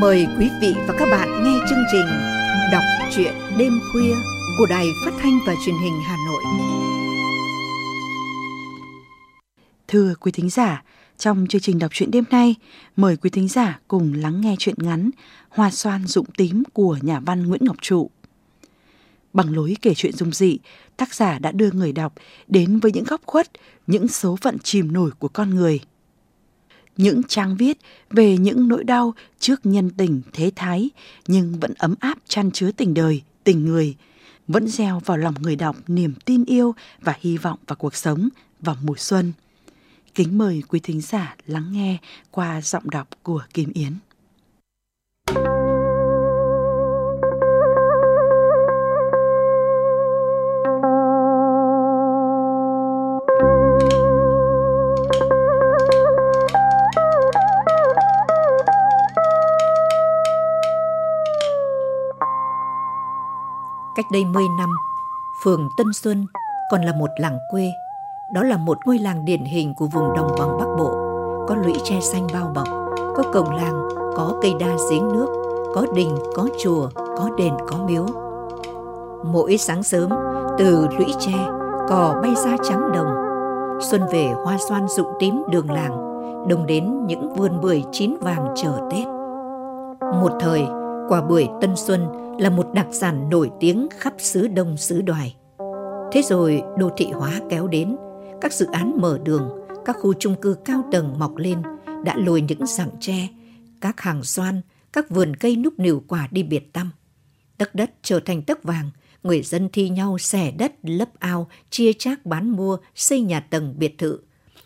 Mời quý vị và các bạn nghe chương trình Đọc truyện đêm khuya của Đài Phát thanh và Truyền hình Hà Nội. Thưa quý thính giả, trong chương trình đọc truyện đêm nay, mời quý thính giả cùng lắng nghe truyện ngắn Hoa xoan dụng tím của nhà văn Nguyễn Ngọc Trụ. Bằng lối kể chuyện dung dị, tác giả đã đưa người đọc đến với những góc khuất, những số phận chìm nổi của con người – những trang viết về những nỗi đau trước nhân tình thế thái nhưng vẫn ấm áp chăn chứa tình đời, tình người, vẫn gieo vào lòng người đọc niềm tin yêu và hy vọng vào cuộc sống vào mùa xuân. Kính mời quý thính giả lắng nghe qua giọng đọc của Kim Yến. Cách đây 10 năm, phường Tân Xuân còn là một làng quê. Đó là một ngôi làng điển hình của vùng đồng bằng Bắc Bộ. Có lũy tre xanh bao bọc, có cổng làng, có cây đa giếng nước, có đình, có chùa, có đền, có miếu. Mỗi sáng sớm, từ lũy tre, cò bay ra trắng đồng. Xuân về hoa xoan rụng tím đường làng, đồng đến những vườn bưởi chín vàng chờ Tết. Một thời, quả bưởi Tân Xuân là một đặc sản nổi tiếng khắp xứ Đông xứ Đoài. Thế rồi đô thị hóa kéo đến, các dự án mở đường, các khu chung cư cao tầng mọc lên đã lồi những rặng tre, các hàng xoan, các vườn cây núc nỉu quả đi biệt tâm. Tấc đất trở thành tấc vàng, người dân thi nhau xẻ đất, lấp ao, chia chác bán mua, xây nhà tầng biệt thự.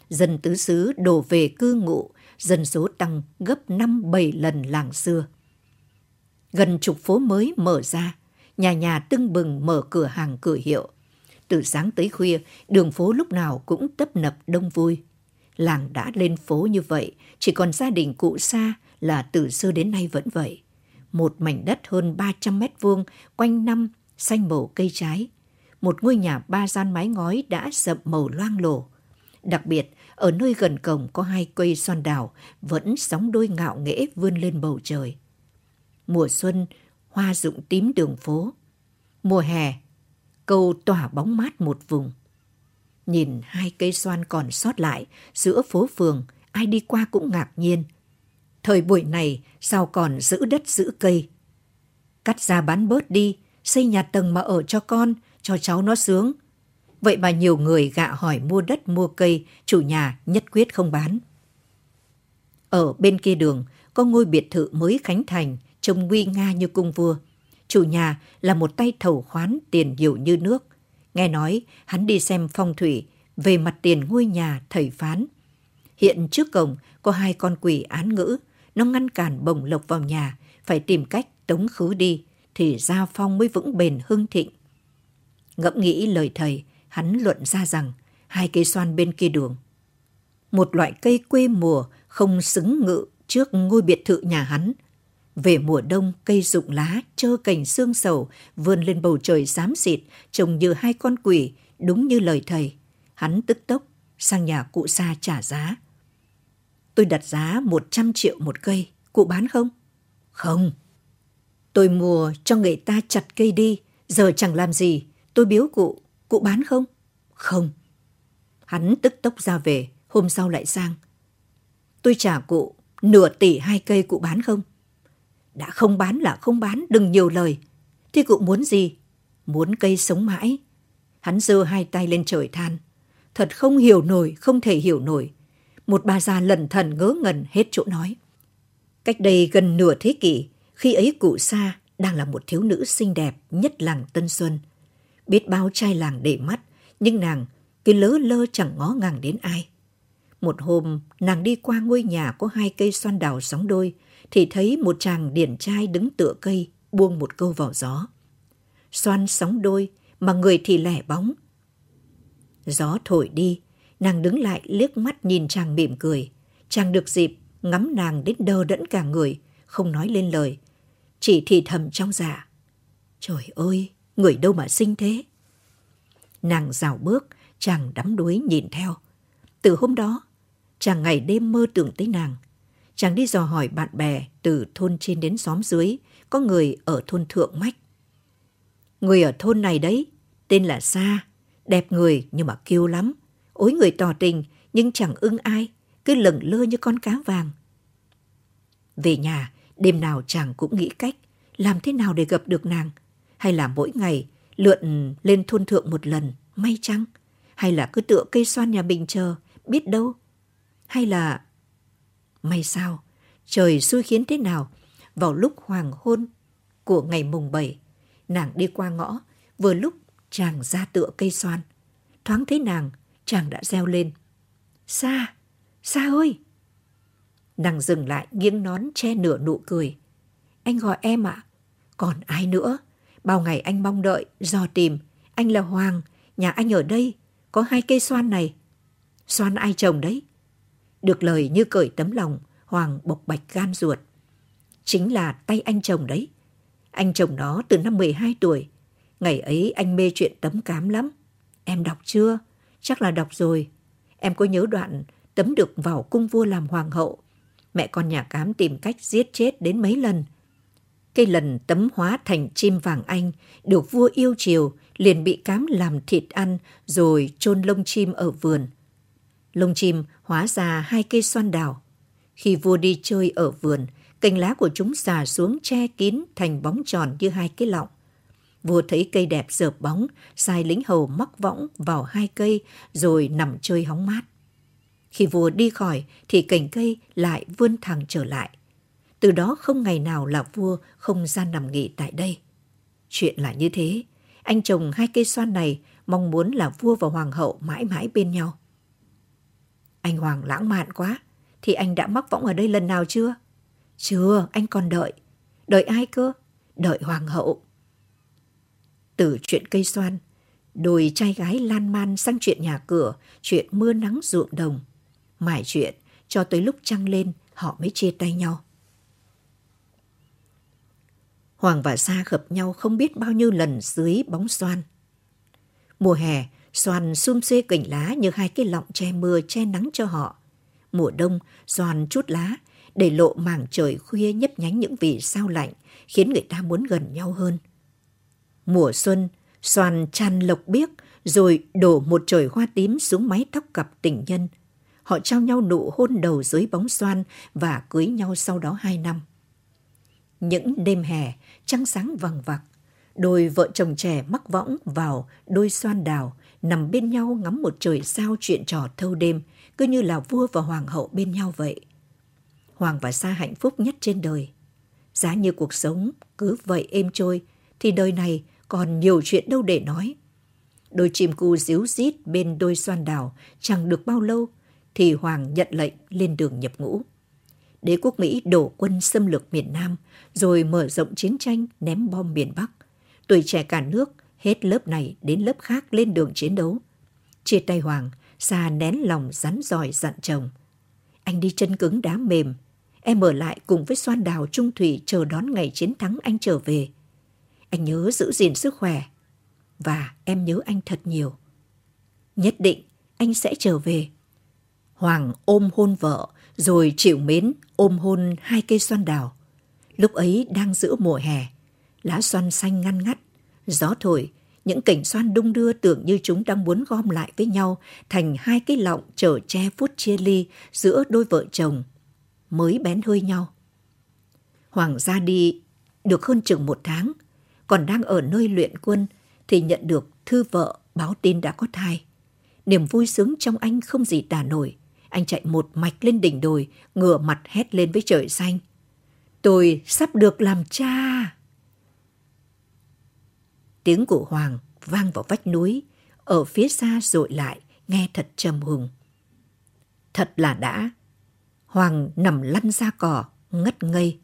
Dân tứ xứ đổ về cư ngụ, dân số tăng gấp năm bảy lần làng xưa gần chục phố mới mở ra, nhà nhà tưng bừng mở cửa hàng cửa hiệu. Từ sáng tới khuya, đường phố lúc nào cũng tấp nập đông vui. Làng đã lên phố như vậy, chỉ còn gia đình cụ xa là từ xưa đến nay vẫn vậy. Một mảnh đất hơn 300 mét vuông, quanh năm, xanh màu cây trái. Một ngôi nhà ba gian mái ngói đã sậm màu loang lổ. Đặc biệt, ở nơi gần cổng có hai cây xoan đào vẫn sóng đôi ngạo nghễ vươn lên bầu trời mùa xuân, hoa rụng tím đường phố. Mùa hè, cầu tỏa bóng mát một vùng. Nhìn hai cây xoan còn sót lại giữa phố phường, ai đi qua cũng ngạc nhiên. Thời buổi này sao còn giữ đất giữ cây? Cắt ra bán bớt đi, xây nhà tầng mà ở cho con, cho cháu nó sướng. Vậy mà nhiều người gạ hỏi mua đất mua cây, chủ nhà nhất quyết không bán. Ở bên kia đường có ngôi biệt thự mới khánh thành, trông nguy nga như cung vua. Chủ nhà là một tay thầu khoán tiền nhiều như nước. Nghe nói hắn đi xem phong thủy về mặt tiền ngôi nhà thầy phán. Hiện trước cổng có hai con quỷ án ngữ, nó ngăn cản bồng lộc vào nhà, phải tìm cách tống khứ đi, thì gia phong mới vững bền hưng thịnh. Ngẫm nghĩ lời thầy, hắn luận ra rằng hai cây xoan bên kia đường. Một loại cây quê mùa không xứng ngự trước ngôi biệt thự nhà hắn, về mùa đông, cây rụng lá, trơ cành xương sầu, vươn lên bầu trời xám xịt, trông như hai con quỷ, đúng như lời thầy. Hắn tức tốc, sang nhà cụ xa trả giá. Tôi đặt giá 100 triệu một cây, cụ bán không? Không. Tôi mua cho người ta chặt cây đi, giờ chẳng làm gì. Tôi biếu cụ, cụ bán không? Không. Hắn tức tốc ra về, hôm sau lại sang. Tôi trả cụ nửa tỷ hai cây cụ bán không? Đã không bán là không bán, đừng nhiều lời. Thế cụ muốn gì? Muốn cây sống mãi. Hắn giơ hai tay lên trời than. Thật không hiểu nổi, không thể hiểu nổi. Một bà già lẩn thần ngớ ngẩn hết chỗ nói. Cách đây gần nửa thế kỷ, khi ấy cụ Sa đang là một thiếu nữ xinh đẹp nhất làng Tân Xuân. Biết bao trai làng để mắt, nhưng nàng cứ lớ lơ chẳng ngó ngàng đến ai. Một hôm, nàng đi qua ngôi nhà có hai cây xoan đào sóng đôi, thì thấy một chàng điển trai đứng tựa cây, buông một câu vào gió. Xoan sóng đôi, mà người thì lẻ bóng. Gió thổi đi, nàng đứng lại liếc mắt nhìn chàng mỉm cười. Chàng được dịp ngắm nàng đến đơ đẫn cả người, không nói lên lời. Chỉ thì thầm trong dạ. Trời ơi, người đâu mà xinh thế? Nàng rào bước, chàng đắm đuối nhìn theo. Từ hôm đó, chàng ngày đêm mơ tưởng tới nàng chàng đi dò hỏi bạn bè từ thôn trên đến xóm dưới, có người ở thôn Thượng Mách. Người ở thôn này đấy, tên là Sa, đẹp người nhưng mà kiêu lắm. Ối người tỏ tình nhưng chẳng ưng ai, cứ lẩn lơ như con cá vàng. Về nhà, đêm nào chàng cũng nghĩ cách làm thế nào để gặp được nàng. Hay là mỗi ngày lượn lên thôn thượng một lần, may chăng? Hay là cứ tựa cây xoan nhà mình chờ, biết đâu? Hay là... May sao? Trời xui khiến thế nào? Vào lúc hoàng hôn của ngày mùng 7, nàng đi qua ngõ, vừa lúc chàng ra tựa cây xoan. Thoáng thấy nàng, chàng đã reo lên. Sa, Sa ơi! Nàng dừng lại nghiêng nón che nửa nụ cười. Anh gọi em ạ. À? Còn ai nữa? Bao ngày anh mong đợi, dò tìm. Anh là Hoàng, nhà anh ở đây, có hai cây xoan này. Xoan ai trồng đấy? Được lời như cởi tấm lòng, Hoàng bộc bạch gan ruột. Chính là tay anh chồng đấy. Anh chồng nó từ năm 12 tuổi. Ngày ấy anh mê chuyện tấm cám lắm. Em đọc chưa? Chắc là đọc rồi. Em có nhớ đoạn tấm được vào cung vua làm hoàng hậu. Mẹ con nhà cám tìm cách giết chết đến mấy lần. Cây lần tấm hóa thành chim vàng anh, được vua yêu chiều, liền bị cám làm thịt ăn rồi chôn lông chim ở vườn. Lông chim hóa ra hai cây xoan đào. Khi vua đi chơi ở vườn, cành lá của chúng xà xuống che kín thành bóng tròn như hai cái lọng. Vua thấy cây đẹp dợp bóng, sai lính hầu mắc võng vào hai cây rồi nằm chơi hóng mát. Khi vua đi khỏi thì cành cây lại vươn thẳng trở lại. Từ đó không ngày nào là vua không ra nằm nghỉ tại đây. Chuyện là như thế, anh chồng hai cây xoan này mong muốn là vua và hoàng hậu mãi mãi bên nhau. Anh Hoàng lãng mạn quá, thì anh đã mắc võng ở đây lần nào chưa? Chưa, anh còn đợi. Đợi ai cơ? Đợi hoàng hậu. Từ chuyện cây xoan, đôi trai gái lan man sang chuyện nhà cửa, chuyện mưa nắng ruộng đồng. Mải chuyện, cho tới lúc trăng lên, họ mới chia tay nhau. Hoàng và Sa gặp nhau không biết bao nhiêu lần dưới bóng xoan. Mùa hè, xoàn xum xê cành lá như hai cái lọng che mưa che nắng cho họ. Mùa đông, xoàn chút lá, để lộ mảng trời khuya nhấp nhánh những vì sao lạnh, khiến người ta muốn gần nhau hơn. Mùa xuân, xoàn chăn lộc biếc, rồi đổ một trời hoa tím xuống mái tóc cặp tình nhân. Họ trao nhau nụ hôn đầu dưới bóng xoan và cưới nhau sau đó hai năm. Những đêm hè, trăng sáng vằng vặc, đôi vợ chồng trẻ mắc võng vào đôi xoan đào, nằm bên nhau ngắm một trời sao chuyện trò thâu đêm, cứ như là vua và hoàng hậu bên nhau vậy. Hoàng và Sa hạnh phúc nhất trên đời. Giá như cuộc sống cứ vậy êm trôi, thì đời này còn nhiều chuyện đâu để nói. Đôi chim cu díu rít bên đôi xoan đào chẳng được bao lâu, thì Hoàng nhận lệnh lên đường nhập ngũ. Đế quốc Mỹ đổ quân xâm lược miền Nam, rồi mở rộng chiến tranh ném bom miền Bắc. Tuổi trẻ cả nước, hết lớp này đến lớp khác lên đường chiến đấu. Chia tay Hoàng, Sa nén lòng rắn giỏi dặn chồng. Anh đi chân cứng đá mềm, em ở lại cùng với xoan đào trung thủy chờ đón ngày chiến thắng anh trở về. Anh nhớ giữ gìn sức khỏe, và em nhớ anh thật nhiều. Nhất định anh sẽ trở về. Hoàng ôm hôn vợ, rồi chịu mến ôm hôn hai cây xoan đào. Lúc ấy đang giữa mùa hè, lá xoan xanh ngăn ngắt, gió thổi, những cảnh xoan đung đưa tưởng như chúng đang muốn gom lại với nhau thành hai cái lọng chở che phút chia ly giữa đôi vợ chồng, mới bén hơi nhau. Hoàng ra đi được hơn chừng một tháng, còn đang ở nơi luyện quân thì nhận được thư vợ báo tin đã có thai. Niềm vui sướng trong anh không gì tả nổi. Anh chạy một mạch lên đỉnh đồi, ngửa mặt hét lên với trời xanh. Tôi sắp được làm cha! Tiếng của Hoàng vang vào vách núi, ở phía xa dội lại, nghe thật trầm hùng. Thật là đã. Hoàng nằm lăn ra cỏ, ngất ngây.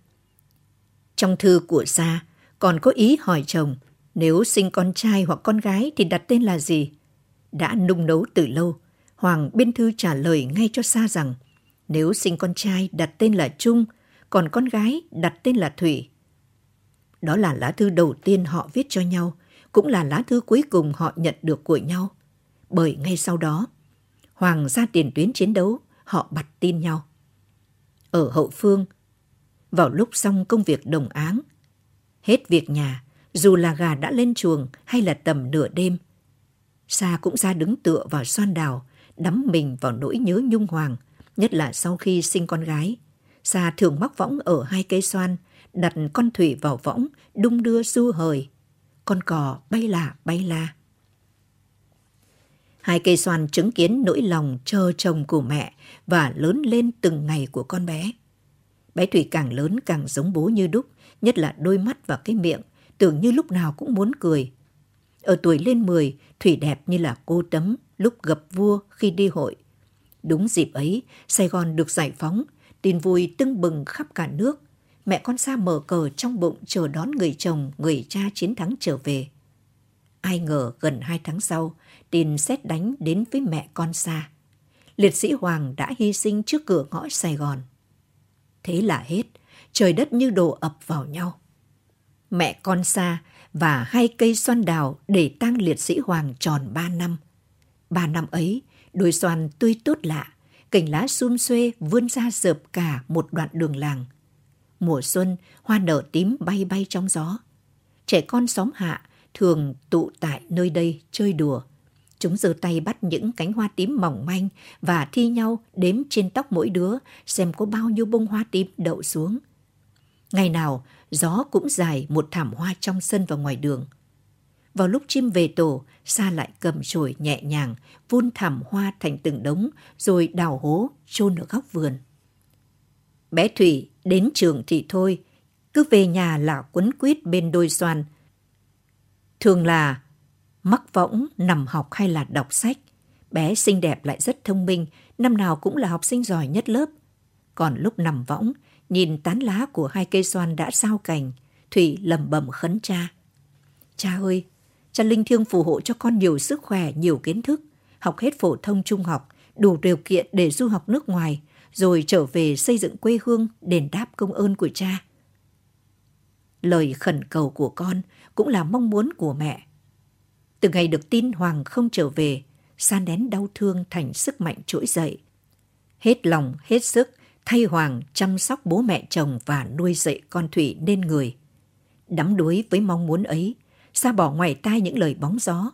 Trong thư của Sa còn có ý hỏi chồng, nếu sinh con trai hoặc con gái thì đặt tên là gì? Đã nung nấu từ lâu, Hoàng biên thư trả lời ngay cho Sa rằng nếu sinh con trai đặt tên là Trung, còn con gái đặt tên là Thủy. Đó là lá thư đầu tiên họ viết cho nhau, cũng là lá thư cuối cùng họ nhận được của nhau. Bởi ngay sau đó, Hoàng ra tiền tuyến chiến đấu, họ bặt tin nhau. Ở hậu phương, vào lúc xong công việc đồng áng, hết việc nhà, dù là gà đã lên chuồng hay là tầm nửa đêm, Sa cũng ra đứng tựa vào xoan đào, đắm mình vào nỗi nhớ nhung hoàng, nhất là sau khi sinh con gái. Sa thường mắc võng ở hai cây xoan, đặt con thủy vào võng, đung đưa du hời. Con cò bay là bay la. Hai cây xoan chứng kiến nỗi lòng chờ chồng của mẹ và lớn lên từng ngày của con bé. Bé Thủy càng lớn càng giống bố như đúc, nhất là đôi mắt và cái miệng, tưởng như lúc nào cũng muốn cười. Ở tuổi lên 10, Thủy đẹp như là cô tấm lúc gặp vua khi đi hội. Đúng dịp ấy, Sài Gòn được giải phóng, tin vui tưng bừng khắp cả nước. Mẹ con sa mở cờ trong bụng chờ đón người chồng, người cha chiến thắng trở về. Ai ngờ gần hai tháng sau, tin xét đánh đến với mẹ con xa. Liệt sĩ Hoàng đã hy sinh trước cửa ngõ Sài Gòn. Thế là hết, trời đất như đổ ập vào nhau. Mẹ con xa và hai cây xoan đào để tang liệt sĩ Hoàng tròn ba năm. Ba năm ấy, đôi xoan tươi tốt lạ, cành lá xum xuê vươn ra dợp cả một đoạn đường làng. Mùa xuân, hoa nở tím bay bay trong gió. Trẻ con xóm hạ thường tụ tại nơi đây chơi đùa. Chúng giơ tay bắt những cánh hoa tím mỏng manh và thi nhau đếm trên tóc mỗi đứa xem có bao nhiêu bông hoa tím đậu xuống. Ngày nào, gió cũng dài một thảm hoa trong sân và ngoài đường. Vào lúc chim về tổ, Sa lại cầm chổi nhẹ nhàng, vun thảm hoa thành từng đống, rồi đào hố, chôn ở góc vườn. Bé Thủy đến trường thì thôi, cứ về nhà là quấn quýt bên đôi xoan. Thường là mắc võng, nằm học hay là đọc sách. Bé xinh đẹp lại rất thông minh, năm nào cũng là học sinh giỏi nhất lớp. Còn lúc nằm võng, nhìn tán lá của hai cây xoan đã sao cành, Thủy lầm bầm khấn cha. Cha ơi, cha linh thiêng phù hộ cho con nhiều sức khỏe, nhiều kiến thức, học hết phổ thông trung học, đủ điều kiện để du học nước ngoài, rồi trở về xây dựng quê hương đền đáp công ơn của cha. Lời khẩn cầu của con cũng là mong muốn của mẹ. Từ ngày được tin Hoàng không trở về, san nén đau thương thành sức mạnh trỗi dậy. Hết lòng, hết sức, thay Hoàng chăm sóc bố mẹ chồng và nuôi dạy con Thủy nên người. Đắm đuối với mong muốn ấy, xa bỏ ngoài tai những lời bóng gió.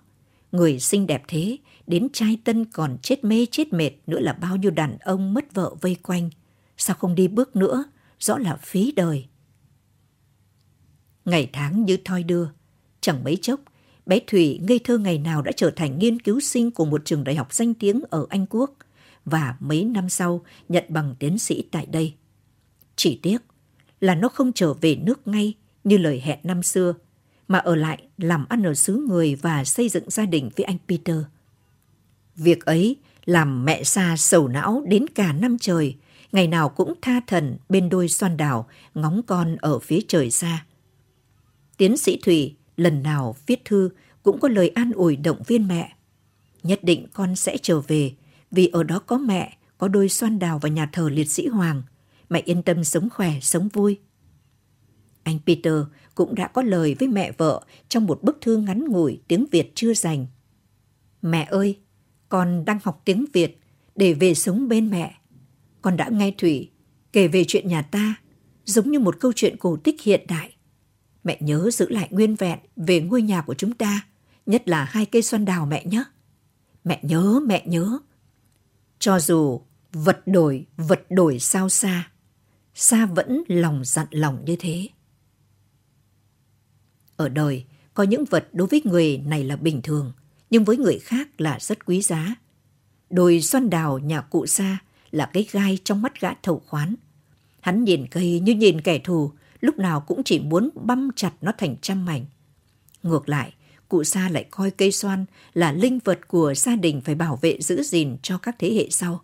Người xinh đẹp thế, đến trai tân còn chết mê chết mệt nữa là bao nhiêu đàn ông mất vợ vây quanh. Sao không đi bước nữa, rõ là phí đời. Ngày tháng như thoi đưa, chẳng mấy chốc, bé Thủy ngây thơ ngày nào đã trở thành nghiên cứu sinh của một trường đại học danh tiếng ở Anh Quốc và mấy năm sau nhận bằng tiến sĩ tại đây. Chỉ tiếc là nó không trở về nước ngay như lời hẹn năm xưa, mà ở lại làm ăn ở xứ người và xây dựng gia đình với anh Peter. Việc ấy làm mẹ xa sầu não đến cả năm trời, ngày nào cũng tha thần bên đôi xoan đảo, ngóng con ở phía trời xa. Tiến sĩ Thủy lần nào viết thư cũng có lời an ủi động viên mẹ. Nhất định con sẽ trở về, vì ở đó có mẹ, có đôi xoan đào và nhà thờ liệt sĩ Hoàng. Mẹ yên tâm sống khỏe, sống vui. Anh Peter cũng đã có lời với mẹ vợ trong một bức thư ngắn ngủi tiếng Việt chưa dành. Mẹ ơi, con đang học tiếng Việt để về sống bên mẹ. Con đã nghe Thủy kể về chuyện nhà ta, giống như một câu chuyện cổ tích hiện đại. Mẹ nhớ giữ lại nguyên vẹn về ngôi nhà của chúng ta, nhất là hai cây xoan đào mẹ nhé. Mẹ nhớ, mẹ nhớ. Cho dù vật đổi, vật đổi sao xa, xa vẫn lòng dặn lòng như thế. Ở đời, có những vật đối với người này là bình thường, nhưng với người khác là rất quý giá. Đồi xoan đào nhà cụ xa là cái gai trong mắt gã thầu khoán. Hắn nhìn cây như nhìn kẻ thù, lúc nào cũng chỉ muốn băm chặt nó thành trăm mảnh. Ngược lại, cụ Sa lại coi cây xoan là linh vật của gia đình phải bảo vệ giữ gìn cho các thế hệ sau.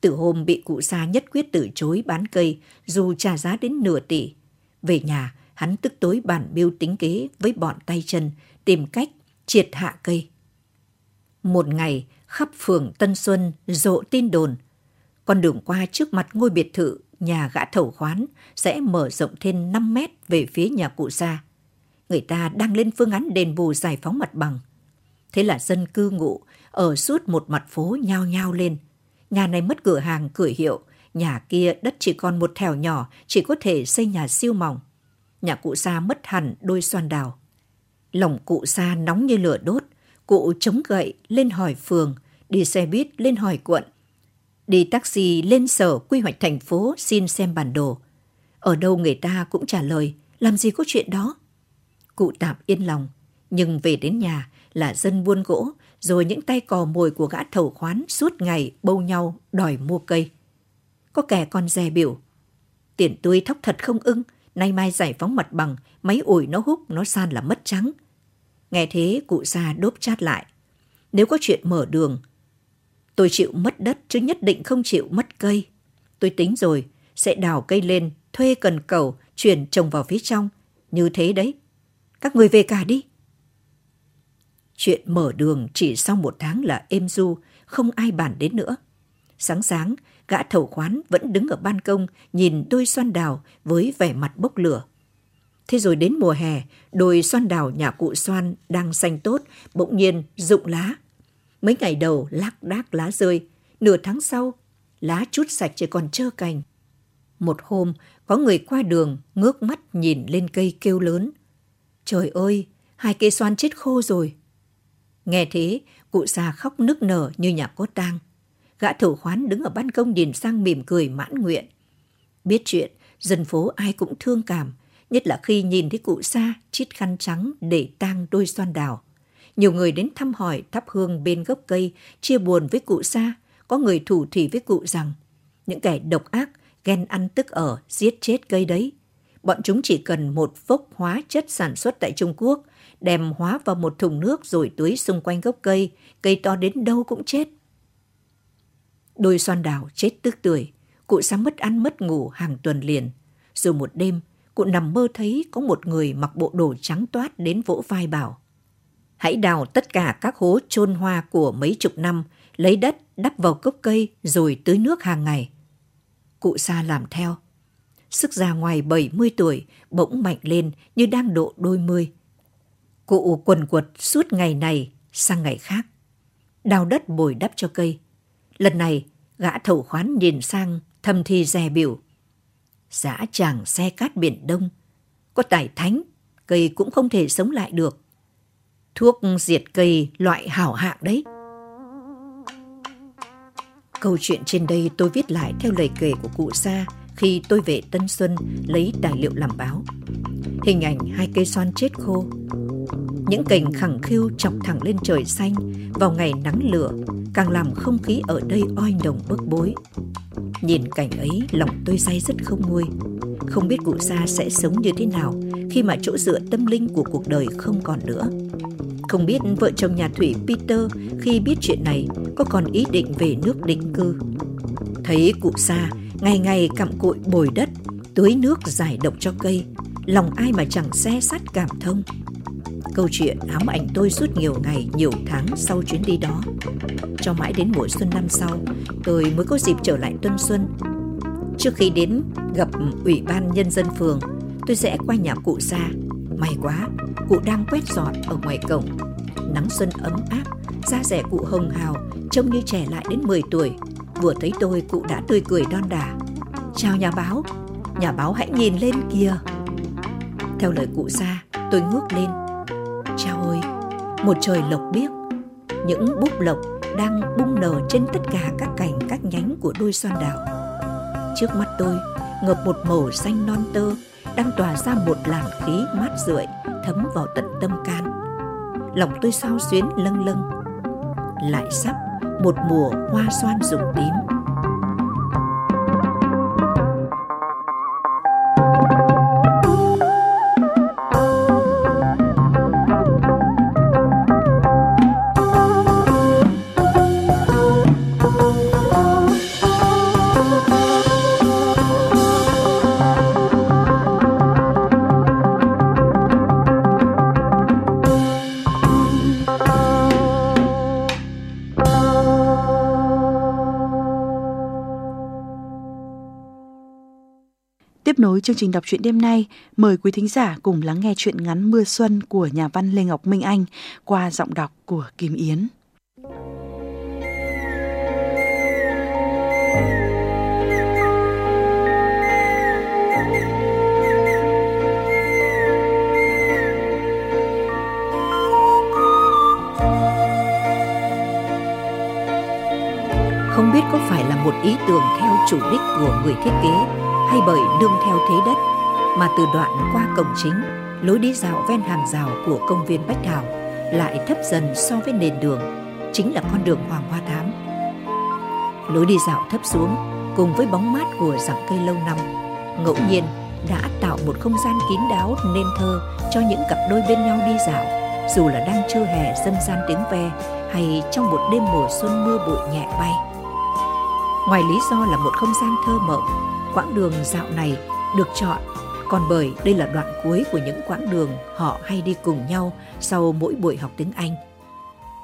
Từ hôm bị cụ Sa nhất quyết từ chối bán cây dù trả giá đến nửa tỷ, về nhà hắn tức tối bản biêu tính kế với bọn tay chân tìm cách triệt hạ cây. Một ngày, khắp phường Tân Xuân rộ tin đồn, con đường qua trước mặt ngôi biệt thự nhà gã thầu khoán sẽ mở rộng thêm 5 mét về phía nhà cụ gia người ta đang lên phương án đền bù giải phóng mặt bằng. Thế là dân cư ngụ ở suốt một mặt phố nhao nhao lên. Nhà này mất cửa hàng, cửa hiệu, Nhà kia đất chỉ còn một thèo nhỏ, chỉ có thể xây nhà siêu mỏng. Nhà cụ Sa mất hẳn đôi xoan đào. Lòng cụ Sa nóng như lửa đốt, cụ chống gậy lên hỏi phường, đi xe buýt lên hỏi quận. Đi taxi lên sở quy hoạch thành phố xin xem bản đồ. Ở đâu người ta cũng trả lời, làm gì có chuyện đó. Cụ tạm yên lòng, nhưng về đến nhà là dân buôn gỗ, rồi những tay cò mồi của gã thầu khoán suốt ngày bâu nhau đòi mua cây. Có kẻ còn dè biểu. Tiền tươi thóc thật không ưng, nay mai giải phóng mặt bằng, máy ủi nó hút, nó san là mất trắng. Nghe thế cụ già đốp chát lại. Nếu có chuyện mở đường, tôi chịu mất đất chứ nhất định không chịu mất cây. Tôi tính rồi, sẽ đào cây lên, thuê cần cầu, chuyển trồng vào phía trong. Như thế đấy. Các người về cả đi. Chuyện mở đường chỉ sau một tháng là êm du, không ai bàn đến nữa. Sáng sáng, gã thầu khoán vẫn đứng ở ban công nhìn đôi xoan đào với vẻ mặt bốc lửa. Thế rồi đến mùa hè, đồi xoan đào nhà cụ xoan đang xanh tốt, bỗng nhiên rụng lá. Mấy ngày đầu lác đác lá rơi, nửa tháng sau, lá chút sạch chỉ còn trơ cành. Một hôm, có người qua đường ngước mắt nhìn lên cây kêu lớn. Trời ơi, hai cây xoan chết khô rồi. Nghe thế, cụ già khóc nức nở như nhà có tang. Gã thầu khoán đứng ở ban công nhìn sang mỉm cười mãn nguyện. Biết chuyện, dân phố ai cũng thương cảm, nhất là khi nhìn thấy cụ xa chít khăn trắng để tang đôi xoan đào. Nhiều người đến thăm hỏi thắp hương bên gốc cây, chia buồn với cụ xa, có người thủ thủy với cụ rằng những kẻ độc ác, ghen ăn tức ở, giết chết cây đấy. Bọn chúng chỉ cần một phốc hóa chất sản xuất tại Trung Quốc, đem hóa vào một thùng nước rồi tưới xung quanh gốc cây, cây to đến đâu cũng chết. Đôi xoan đào chết tức tuổi, cụ sáng mất ăn mất ngủ hàng tuần liền. Rồi một đêm, cụ nằm mơ thấy có một người mặc bộ đồ trắng toát đến vỗ vai bảo. Hãy đào tất cả các hố chôn hoa của mấy chục năm, lấy đất đắp vào gốc cây rồi tưới nước hàng ngày. Cụ sa làm theo. Sức già ngoài 70 tuổi bỗng mạnh lên như đang độ đôi mươi. Cụ quần quật suốt ngày này sang ngày khác. Đào đất bồi đắp cho cây. Lần này, gã thầu khoán nhìn sang thầm thi dè biểu. Giã chàng xe cát biển đông. Có tài thánh, cây cũng không thể sống lại được. Thuốc diệt cây loại hảo hạng đấy. Câu chuyện trên đây tôi viết lại theo lời kể của cụ Sa khi tôi về Tân Xuân lấy tài liệu làm báo. Hình ảnh hai cây xoan chết khô, những cành khẳng khiu chọc thẳng lên trời xanh vào ngày nắng lửa càng làm không khí ở đây oi nồng bức bối. Nhìn cảnh ấy lòng tôi say rất không nguôi. Không biết cụ Sa sẽ sống như thế nào khi mà chỗ dựa tâm linh của cuộc đời không còn nữa. Không biết vợ chồng nhà Thủy Peter khi biết chuyện này có còn ý định về nước định cư. Thấy cụ Sa ngày ngày cặm cụi bồi đất, tưới nước giải độc cho cây, lòng ai mà chẳng xe sắt cảm thông. Câu chuyện ám ảnh tôi suốt nhiều ngày, nhiều tháng sau chuyến đi đó. Cho mãi đến mùa xuân năm sau, tôi mới có dịp trở lại Tuân Xuân. Trước khi đến gặp Ủy ban Nhân dân phường, tôi sẽ qua nhà cụ xa. May quá, cụ đang quét dọn ở ngoài cổng. Nắng xuân ấm áp, da rẻ cụ hồng hào, trông như trẻ lại đến 10 tuổi. Vừa thấy tôi, cụ đã tươi cười đon đả. Chào nhà báo, nhà báo hãy nhìn lên kìa. Theo lời cụ xa, tôi ngước lên một trời lộc biếc, những búp lộc đang bung nở trên tất cả các cành các nhánh của đôi xoan đảo Trước mắt tôi ngập một màu xanh non tơ đang tỏa ra một làn khí mát rượi thấm vào tận tâm can. Lòng tôi sao xuyến lâng lâng. Lại sắp một mùa hoa xoan rụng tím chương trình đọc truyện đêm nay, mời quý thính giả cùng lắng nghe truyện ngắn Mưa Xuân của nhà văn Lê Ngọc Minh Anh qua giọng đọc của Kim Yến. Không biết có phải là một ý tưởng theo chủ đích của người thiết kế hay bởi nương theo thế đất mà từ đoạn qua cổng chính lối đi dạo ven hàng rào của công viên Bách Thảo lại thấp dần so với nền đường, chính là con đường Hoàng Hoa Thám. Lối đi dạo thấp xuống cùng với bóng mát của rặng cây lâu năm, ngẫu nhiên đã tạo một không gian kín đáo nên thơ cho những cặp đôi bên nhau đi dạo, dù là đang trưa hè dân gian tiếng ve hay trong một đêm mùa xuân mưa bụi nhẹ bay. Ngoài lý do là một không gian thơ mộng, quãng đường dạo này được chọn còn bởi đây là đoạn cuối của những quãng đường họ hay đi cùng nhau sau mỗi buổi học tiếng Anh.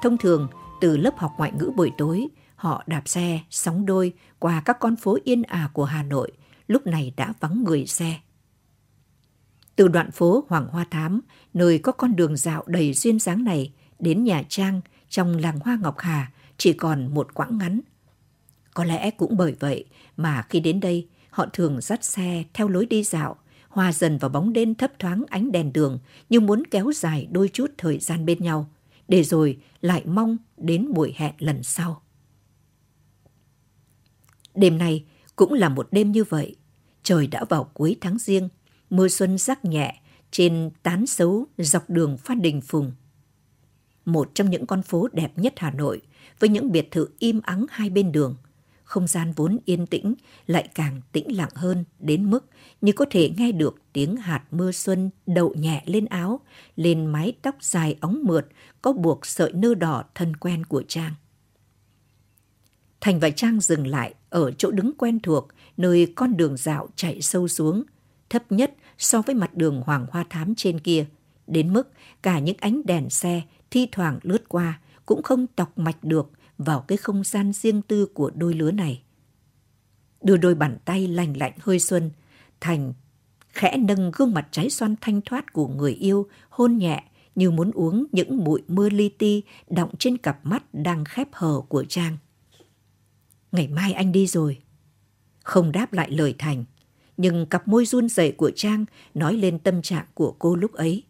Thông thường, từ lớp học ngoại ngữ buổi tối, họ đạp xe, sóng đôi qua các con phố yên ả của Hà Nội, lúc này đã vắng người xe. Từ đoạn phố Hoàng Hoa Thám, nơi có con đường dạo đầy duyên dáng này, đến nhà Trang trong làng Hoa Ngọc Hà chỉ còn một quãng ngắn. Có lẽ cũng bởi vậy mà khi đến đây, họ thường dắt xe theo lối đi dạo, hòa dần vào bóng đêm thấp thoáng ánh đèn đường như muốn kéo dài đôi chút thời gian bên nhau, để rồi lại mong đến buổi hẹn lần sau. Đêm này cũng là một đêm như vậy. Trời đã vào cuối tháng riêng, mưa xuân rắc nhẹ trên tán xấu dọc đường Phan Đình Phùng. Một trong những con phố đẹp nhất Hà Nội, với những biệt thự im ắng hai bên đường – không gian vốn yên tĩnh lại càng tĩnh lặng hơn đến mức như có thể nghe được tiếng hạt mưa xuân đậu nhẹ lên áo, lên mái tóc dài óng mượt có buộc sợi nơ đỏ thân quen của Trang. Thành và Trang dừng lại ở chỗ đứng quen thuộc, nơi con đường dạo chạy sâu xuống, thấp nhất so với mặt đường Hoàng Hoa Thám trên kia, đến mức cả những ánh đèn xe thi thoảng lướt qua cũng không tọc mạch được vào cái không gian riêng tư của đôi lứa này. Đưa đôi bàn tay lành lạnh hơi xuân, Thành khẽ nâng gương mặt trái xoan thanh thoát của người yêu, hôn nhẹ như muốn uống những bụi mưa li ti đọng trên cặp mắt đang khép hờ của Trang. Ngày mai anh đi rồi. Không đáp lại lời Thành, nhưng cặp môi run rẩy của Trang nói lên tâm trạng của cô lúc ấy.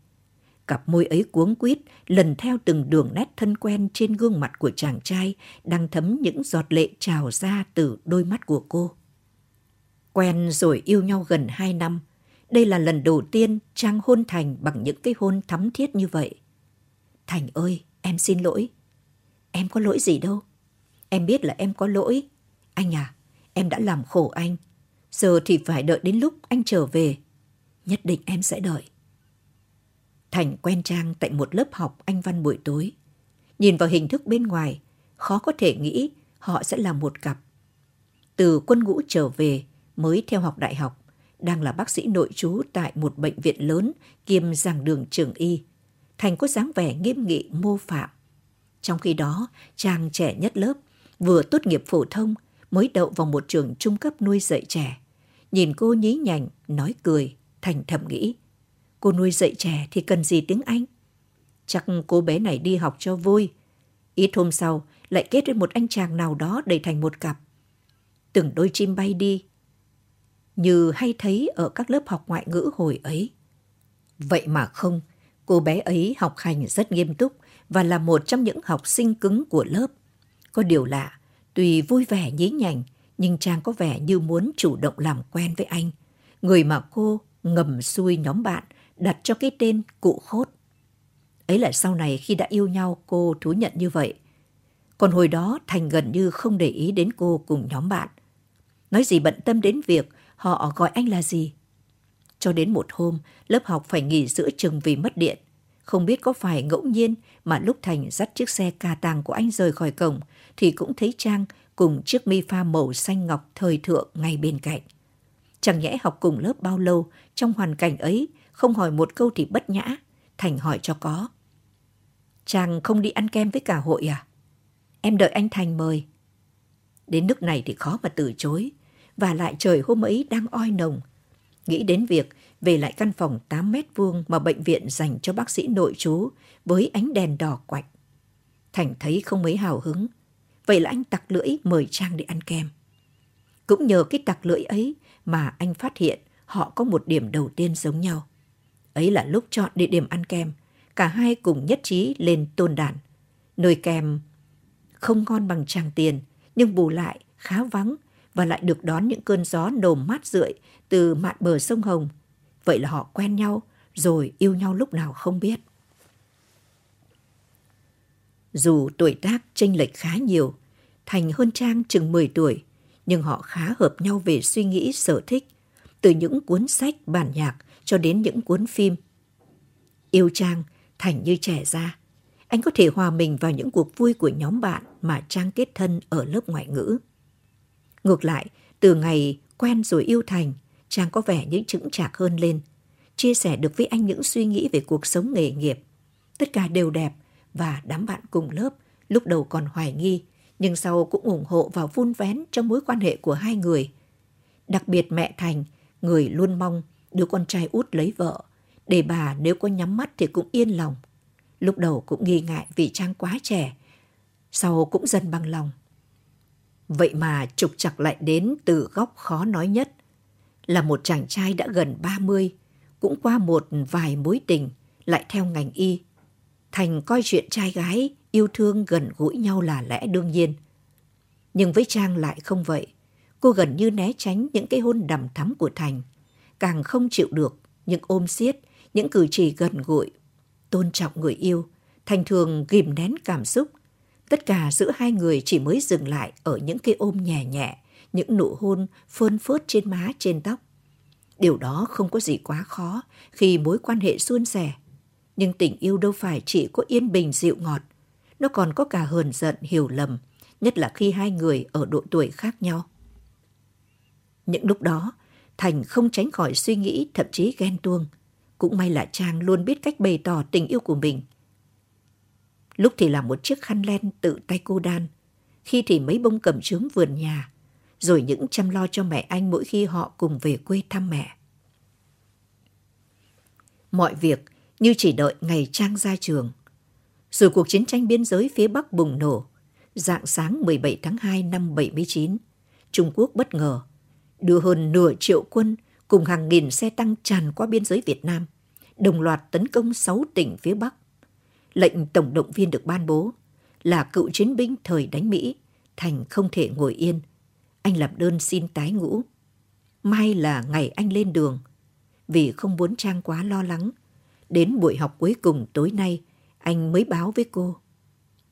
Cặp môi ấy cuống quýt, lần theo từng đường nét thân quen trên gương mặt của chàng trai, đang thấm những giọt lệ trào ra từ đôi mắt của cô. Quen rồi yêu nhau gần hai năm, đây là lần đầu tiên Trang hôn Thành bằng những cái hôn thắm thiết như vậy. Thành ơi, em xin lỗi. Em có lỗi gì đâu. Em biết là em có lỗi. Anh à, em đã làm khổ anh. Giờ thì phải đợi đến lúc anh trở về. Nhất định em sẽ đợi. Thành quen Trang tại một lớp học Anh văn buổi tối. Nhìn vào hình thức bên ngoài, khó có thể nghĩ họ sẽ là một cặp. Từ quân ngũ trở về mới theo học đại học, đang là bác sĩ nội trú tại một bệnh viện lớn kiêm giảng đường trường y. Thành có dáng vẻ nghiêm nghị mô phạm. Trong khi đó, Trang trẻ nhất lớp, vừa tốt nghiệp phổ thông, mới đậu vào một trường trung cấp nuôi dạy trẻ. Nhìn cô nhí nhảnh, nói cười, Thành thầm nghĩ. Cô nuôi dạy trẻ thì cần gì tiếng Anh? Chắc cô bé này đi học cho vui. Ít hôm sau, lại kết với một anh chàng nào đó đầy thành một cặp. Từng đôi chim bay đi. Như hay thấy ở các lớp học ngoại ngữ hồi ấy. Vậy mà không, cô bé ấy học hành rất nghiêm túc và là một trong những học sinh cứng của lớp. Có điều lạ, tuy vui vẻ nhí nhảnh, nhưng Trang có vẻ như muốn chủ động làm quen với anh. Người mà cô ngầm xuôi nhóm bạn đặt cho cái tên cụ khốt. Ấy là sau này khi đã yêu nhau cô thú nhận như vậy. Còn hồi đó Thành gần như không để ý đến cô cùng nhóm bạn. Nói gì bận tâm đến việc họ gọi anh là gì. Cho đến một hôm, lớp học phải nghỉ giữa chừng vì mất điện. Không biết có phải ngẫu nhiên mà lúc Thành dắt chiếc xe cà tàng của anh rời khỏi cổng thì cũng thấy Trang cùng chiếc mi pha màu xanh ngọc thời thượng ngay bên cạnh. Chẳng nhẽ học cùng lớp bao lâu trong hoàn cảnh ấy không hỏi một câu thì bất nhã, Thành hỏi cho có. Chàng không đi ăn kem với cả hội à? Em đợi anh Thành mời. Đến nước này thì khó mà từ chối, và lại trời hôm ấy đang oi nồng. Nghĩ đến việc về lại căn phòng 8 mét vuông mà bệnh viện dành cho bác sĩ nội trú với ánh đèn đỏ quạnh. Thành thấy không mấy hào hứng, vậy là anh tặc lưỡi mời Trang đi ăn kem. Cũng nhờ cái tặc lưỡi ấy mà anh phát hiện họ có một điểm đầu tiên giống nhau. Ấy là lúc chọn địa điểm ăn kem, cả hai cùng nhất trí lên tôn đàn. Nơi kem không ngon bằng tràng tiền, nhưng bù lại khá vắng và lại được đón những cơn gió nồm mát rượi từ mạn bờ sông Hồng. Vậy là họ quen nhau rồi yêu nhau lúc nào không biết. Dù tuổi tác chênh lệch khá nhiều, Thành hơn Trang chừng 10 tuổi, nhưng họ khá hợp nhau về suy nghĩ sở thích, từ những cuốn sách, bản nhạc cho đến những cuốn phim. Yêu Trang, Thành như trẻ ra. Anh có thể hòa mình vào những cuộc vui của nhóm bạn mà Trang kết thân ở lớp ngoại ngữ. Ngược lại, từ ngày quen rồi yêu Thành, Trang có vẻ những chững chạc hơn lên, chia sẻ được với anh những suy nghĩ về cuộc sống nghề nghiệp. Tất cả đều đẹp và đám bạn cùng lớp lúc đầu còn hoài nghi, nhưng sau cũng ủng hộ và vun vén trong mối quan hệ của hai người. Đặc biệt mẹ Thành, người luôn mong đứa con trai út lấy vợ, để bà nếu có nhắm mắt thì cũng yên lòng. Lúc đầu cũng nghi ngại vì Trang quá trẻ, sau cũng dần bằng lòng. Vậy mà trục chặt lại đến từ góc khó nói nhất. Là một chàng trai đã gần 30, cũng qua một vài mối tình, lại theo ngành y. Thành coi chuyện trai gái yêu thương gần gũi nhau là lẽ đương nhiên. Nhưng với Trang lại không vậy. Cô gần như né tránh những cái hôn đầm thắm của Thành. Càng không chịu được những ôm siết, những cử chỉ gần gũi. Tôn trọng người yêu, Thành thường ghim nén cảm xúc. Tất cả giữa hai người chỉ mới dừng lại ở những cái ôm nhẹ nhẹ, những nụ hôn phơn phớt trên má trên tóc. Điều đó không có gì quá khó khi mối quan hệ suôn sẻ. Nhưng tình yêu đâu phải chỉ có yên bình dịu ngọt. Nó còn có cả hờn giận, hiểu lầm, nhất là khi hai người ở độ tuổi khác nhau. Những lúc đó, Thành không tránh khỏi suy nghĩ thậm chí ghen tuông. Cũng may là Trang luôn biết cách bày tỏ tình yêu của mình. Lúc thì là một chiếc khăn len tự tay cô đan, khi thì mấy bông cẩm trướng vườn nhà, rồi những chăm lo cho mẹ anh mỗi khi họ cùng về quê thăm mẹ. Mọi việc như chỉ đợi ngày Trang ra trường. Rồi cuộc chiến tranh biên giới phía Bắc bùng nổ, dạng sáng 17 tháng 2 năm 79, Trung Quốc bất ngờ đưa hơn nửa triệu quân cùng hàng nghìn xe tăng tràn qua biên giới Việt Nam, đồng loạt tấn công 6 tỉnh phía Bắc. Lệnh tổng động viên được ban bố là cựu chiến binh thời đánh Mỹ, Thành không thể ngồi yên. Anh làm đơn xin tái ngũ. Mai là ngày anh lên đường. Vì không muốn Trang quá lo lắng, đến buổi học cuối cùng tối nay, anh mới báo với cô.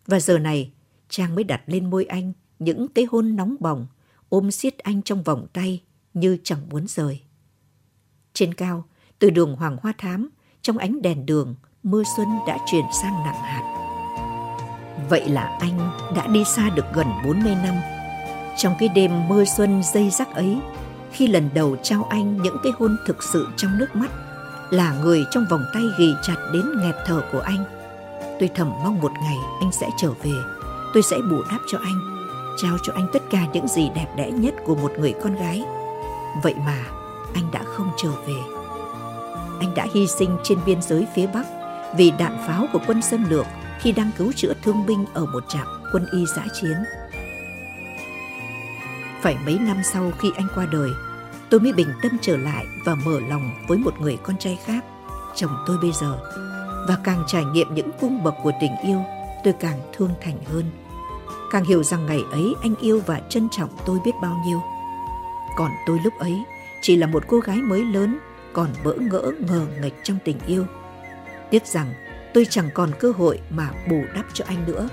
Và giờ này, Trang mới đặt lên môi anh những cái hôn nóng bỏng, ôm siết anh trong vòng tay như chẳng muốn rời. Trên cao, từ đường Hoàng Hoa Thám, trong ánh đèn đường, mưa xuân đã chuyển sang nặng hạt. Vậy là anh đã đi xa được gần 40 năm. Trong cái đêm mưa xuân dây rắc ấy, khi lần đầu trao anh những cái hôn thực sự trong nước mắt, là người trong vòng tay ghì chặt đến nghẹt thở của anh. Tôi thầm mong một ngày anh sẽ trở về, tôi sẽ bù đắp cho anh, trao cho anh tất cả những gì đẹp đẽ nhất của một người con gái. Vậy mà anh đã không trở về. Anh đã hy sinh trên biên giới phía Bắc vì đạn pháo của quân xâm lược khi đang cứu chữa thương binh ở một trạm quân y giã chiến. Phải mấy năm sau khi anh qua đời, tôi mới bình tâm trở lại và mở lòng với một người con trai khác, chồng tôi bây giờ. Và càng trải nghiệm những cung bậc của tình yêu, tôi càng thương Thành hơn. Càng hiểu rằng ngày ấy anh yêu và trân trọng tôi biết bao nhiêu. Còn tôi lúc ấy chỉ là một cô gái mới lớn, còn bỡ ngỡ ngờ nghịch trong tình yêu. Tiếc rằng tôi chẳng còn cơ hội mà bù đắp cho anh nữa.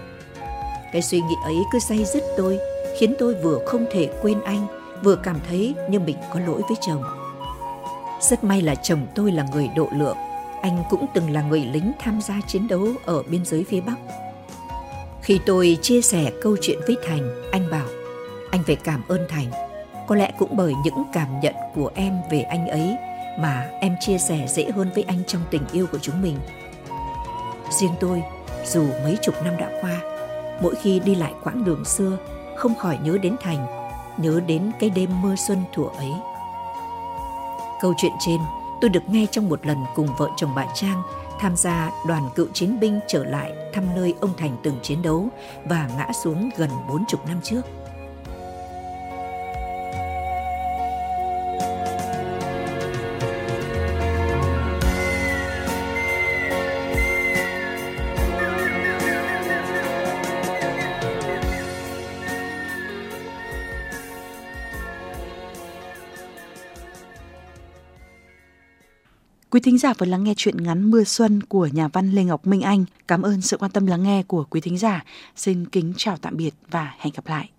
Cái suy nghĩ ấy cứ say dứt tôi, khiến tôi vừa không thể quên anh, vừa cảm thấy như mình có lỗi với chồng. Rất may là chồng tôi là người độ lượng, anh cũng từng là người lính tham gia chiến đấu ở biên giới phía Bắc. Khi tôi chia sẻ câu chuyện với Thành, anh bảo, anh phải cảm ơn Thành. Có lẽ cũng bởi những cảm nhận của em về anh ấy mà em chia sẻ dễ hơn với anh trong tình yêu của chúng mình. Riêng tôi, dù mấy chục năm đã qua, mỗi khi đi lại quãng đường xưa, không khỏi nhớ đến Thành, nhớ đến cái đêm mưa xuân thuở ấy. Câu chuyện trên tôi được nghe trong một lần cùng vợ chồng bà Trang tham gia đoàn cựu chiến binh trở lại thăm nơi ông Thành từng chiến đấu và ngã xuống gần bốn chục năm trước. Quý thính giả vừa lắng nghe chuyện ngắn Mưa Xuân của nhà văn Lê Ngọc Minh Anh. Cảm ơn sự quan tâm lắng nghe của quý thính giả. Xin kính chào tạm biệt và hẹn gặp lại.